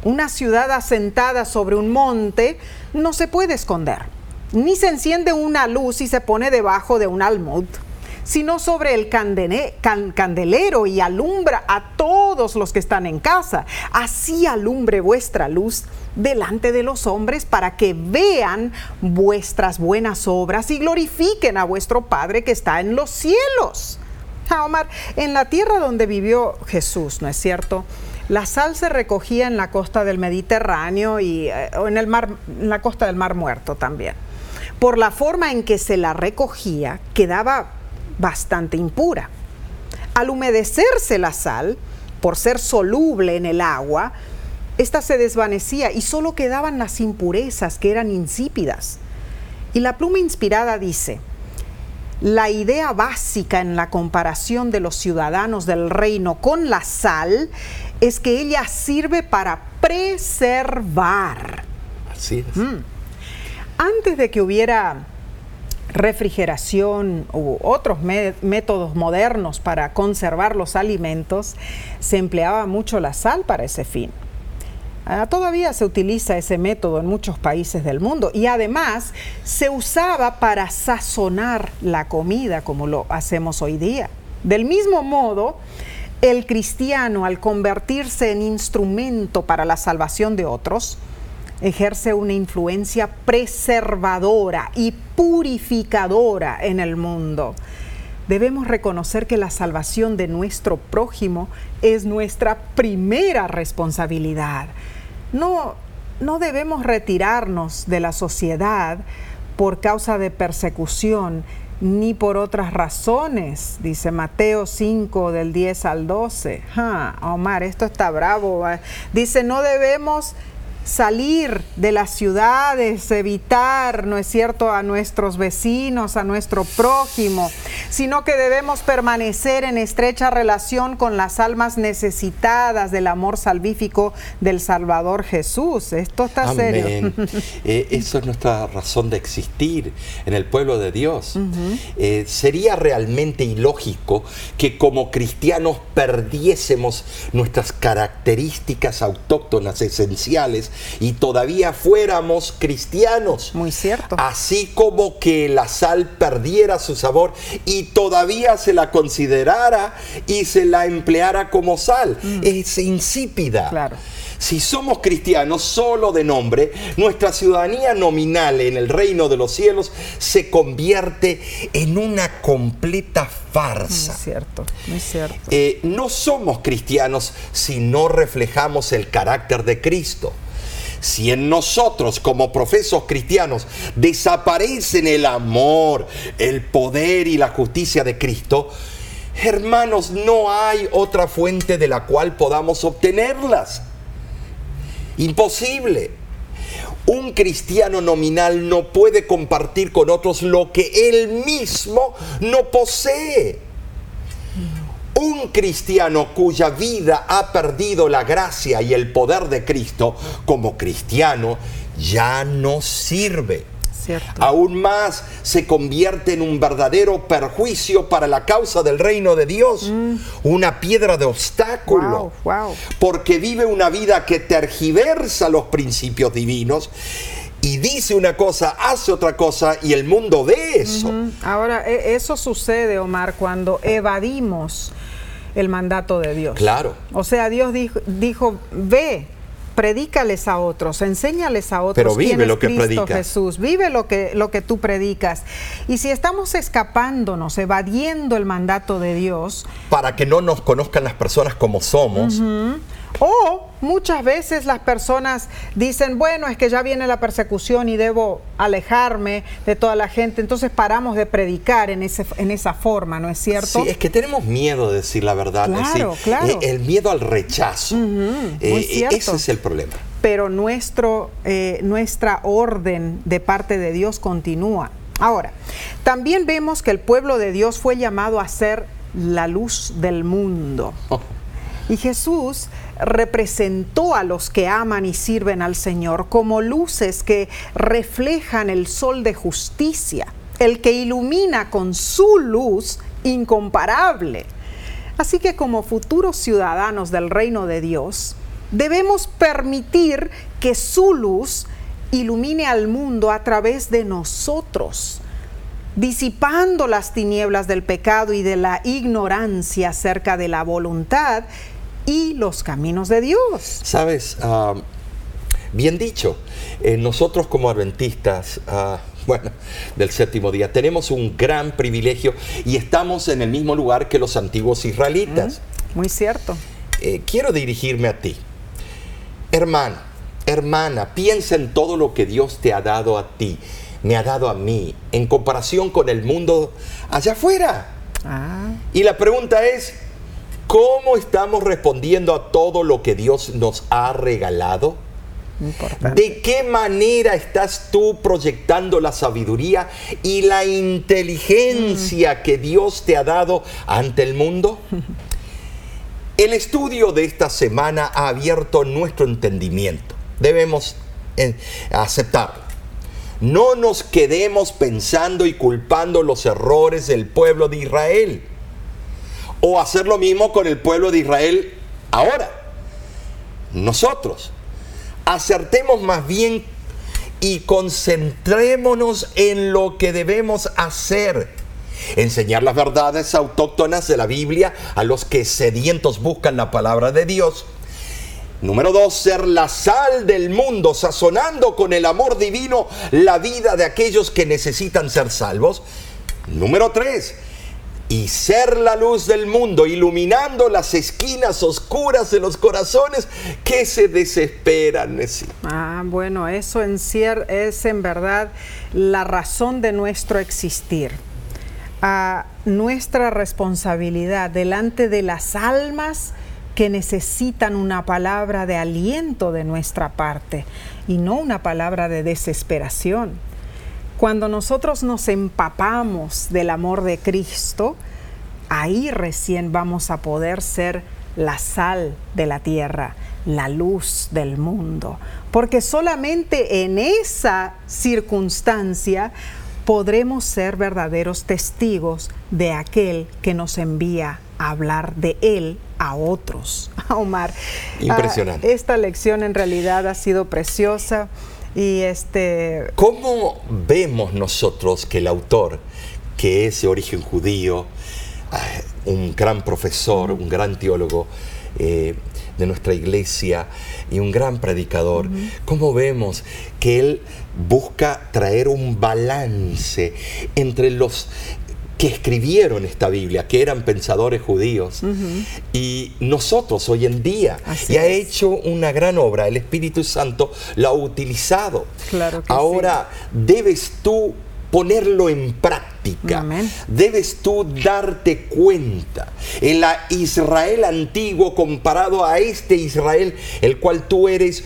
Una ciudad asentada sobre un monte no se puede esconder, ni se enciende una luz y se pone debajo de un almud, sino sobre el candelero y alumbra a todos los que están en casa. Así alumbre vuestra luz delante de los hombres para que vean vuestras buenas obras y glorifiquen a vuestro Padre que está en los cielos. Omar, en la tierra donde vivió Jesús, ¿no es cierto? La sal se recogía en la costa del Mediterráneo y eh, en, el mar, en la costa del Mar Muerto también. Por la forma en que se la recogía, quedaba bastante impura. Al humedecerse la sal, por ser soluble en el agua, esta se desvanecía y solo quedaban las impurezas que eran insípidas. Y la pluma inspirada dice, la idea básica en la comparación de los ciudadanos del reino con la sal es que ella sirve para preservar. Así es. Antes de que hubiera refrigeración u otros métodos modernos para conservar los alimentos, se empleaba mucho la sal para ese fin. Ah, todavía se utiliza ese método en muchos países del mundo y además se usaba para sazonar la comida como lo hacemos hoy día. Del mismo modo, el cristiano al convertirse en instrumento para la salvación de otros, ejerce una influencia preservadora y purificadora en el mundo. Debemos reconocer que la salvación de nuestro prójimo es nuestra primera responsabilidad. No, no debemos retirarnos de la sociedad por causa de persecución ni por otras razones, dice Mateo 5 del 10 al 12. Ah, Omar, esto está bravo. Dice, no debemos salir de las ciudades, evitar, ¿no es cierto?, a nuestros vecinos, a nuestro prójimo, sino que debemos permanecer en estrecha relación con las almas necesitadas del amor salvífico del Salvador Jesús. Esto está serio. Eh, eso es nuestra razón de existir en el pueblo de Dios. Eh, sería realmente ilógico que como cristianos perdiésemos nuestras características autóctonas esenciales y todavía fuéramos cristianos. Muy cierto. Así como que la sal perdiera su sabor y todavía se la considerara y se la empleara como sal. Es insípida. Mm. Claro. Si somos cristianos solo de nombre, nuestra ciudadanía nominal en el reino de los cielos se convierte en una completa Muy farsa. cierto, muy cierto. Eh, no somos cristianos si no reflejamos el carácter de Cristo. Si en nosotros como profesos cristianos desaparecen el amor, el poder y la justicia de Cristo, Hermanos, no hay otra fuente de la cual podamos obtenerlas. Imposible. Un cristiano nominal no puede compartir con otros lo que él mismo no posee. Un cristiano cuya vida ha perdido la gracia y el poder de Cristo como cristiano ya no sirve. Aún más se convierte en un verdadero perjuicio para la causa del reino de Dios, mm. una piedra de obstáculo, porque vive una vida que tergiversa los principios divinos y dice una cosa, hace otra cosa y el mundo ve eso. Ahora, e, eso sucede, Omar, cuando evadimos el mandato de Dios. Claro. O sea, Dios dijo, dijo ve, predícales a otros, enséñales a otros. Pero vive lo que Cristo Jesús, vive lo que, lo que tú predicas. Y si estamos escapándonos, evadiendo el mandato de Dios. Para que no nos conozcan las personas como somos. O muchas veces las personas dicen, bueno, es que ya viene la persecución y debo alejarme de toda la gente, entonces paramos de predicar en, ese, en esa forma, ¿no es cierto? Sí, es que tenemos miedo de decir la verdad, claro, claro. Eh, el miedo al rechazo. Eh, ese es el problema. Pero nuestro, eh, nuestra orden de parte de Dios continúa. Ahora, también vemos que el pueblo de Dios fue llamado a ser la luz del mundo. Y Jesús representó a los que aman y sirven al Señor como luces que reflejan el sol de justicia, el que ilumina con su luz incomparable. Así que como futuros ciudadanos del reino de Dios, debemos permitir que su luz ilumine al mundo a través de nosotros, disipando las tinieblas del pecado y de la ignorancia acerca de la voluntad y los caminos de Dios. Sabes, ah, bien dicho, eh, nosotros como adventistas, ah, bueno, del séptimo día, tenemos un gran privilegio y estamos en el mismo lugar que los antiguos israelitas. Mm, muy cierto. Eh, quiero dirigirme a ti. Hermano, hermana, piensa en todo lo que Dios te ha dado a ti, me ha dado a mí, en comparación con el mundo allá afuera. Ah. Y la pregunta es, ¿Cómo estamos respondiendo a todo lo que Dios nos ha regalado? ¿De qué manera estás tú proyectando la sabiduría y la inteligencia mm. que Dios te ha dado ante el mundo? El estudio de esta semana ha abierto nuestro entendimiento. Debemos eh, aceptarlo. No nos quedemos pensando y culpando los errores del pueblo de Israel o hacer lo mismo con el pueblo de Israel ahora. Nosotros acertemos más bien y concentrémonos en lo que debemos hacer. Enseñar las verdades autóctonas de la Biblia a los que sedientos buscan la palabra de Dios. Número dos, ser la sal del mundo, sazonando con el amor divino la vida de aquellos que necesitan ser salvos. Número tres, y ser la luz del mundo, iluminando las esquinas oscuras de los corazones que se desesperan. Ah, bueno, eso en es en verdad la razón de nuestro existir. nuestra responsabilidad delante de las almas que necesitan una palabra de aliento de nuestra parte y no una palabra de desesperación. Cuando nosotros nos empapamos del amor de Cristo, ahí recién vamos a poder ser la sal de la tierra, la luz del mundo. Porque solamente en esa circunstancia podremos ser verdaderos testigos de aquel que nos envía a hablar de Él a otros. Omar, impresionante. Ah, esta lección en realidad ha sido preciosa. Y este... ¿Cómo vemos nosotros que el autor, que es de origen judío, ah, un gran profesor, un gran teólogo eh, de nuestra iglesia y un gran predicador, cómo vemos que él busca traer un balance entre los que escribieron esta Biblia, que eran pensadores judíos, y nosotros hoy en día, y ha hecho una gran obra, el Espíritu Santo la ha utilizado. Claro Ahora debes tú ponerlo en práctica. Amén. Debes tú darte cuenta. En la Israel antiguo comparado a este Israel, el cual tú eres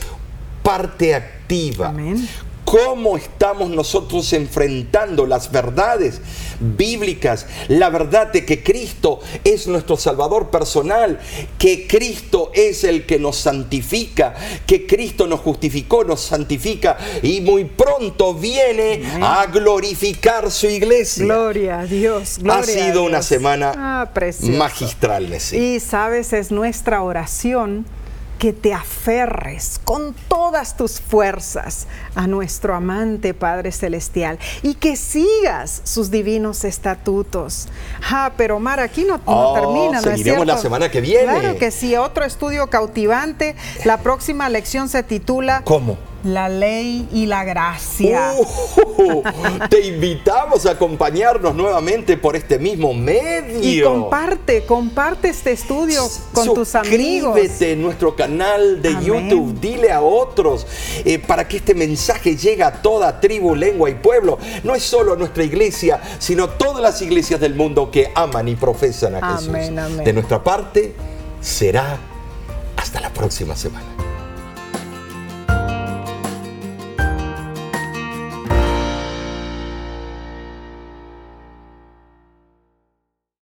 parte activa. Amén. ¿Cómo estamos nosotros enfrentando las verdades bíblicas? La verdad de que Cristo es nuestro Salvador personal, que Cristo es el que nos santifica, que Cristo nos justificó, nos santifica y muy pronto viene a glorificar su iglesia. Gloria a Dios. ha gloria sido una semana Ah, magistral. Y sabes, es nuestra oración que te aferres con todas tus fuerzas a nuestro amante Padre Celestial y que sigas sus divinos estatutos. Ah, pero Omar, aquí no, no Oh, termina, ¿no es seguiremos la semana que viene. Claro que sí, otro estudio cautivante. La próxima lección se titula ¿Cómo? La ley y la gracia. Uh, te invitamos a acompañarnos nuevamente por este mismo medio. y comparte, comparte este estudio con tus amigos. Suscríbete en nuestro canal de Amén. YouTube, dile a otros eh, para que este mensaje llegue a toda tribu, lengua y pueblo. No es solo nuestra iglesia, sino todas las iglesias del mundo que aman y profesan a Jesús. Amén, amén. De nuestra parte, será hasta la próxima semana.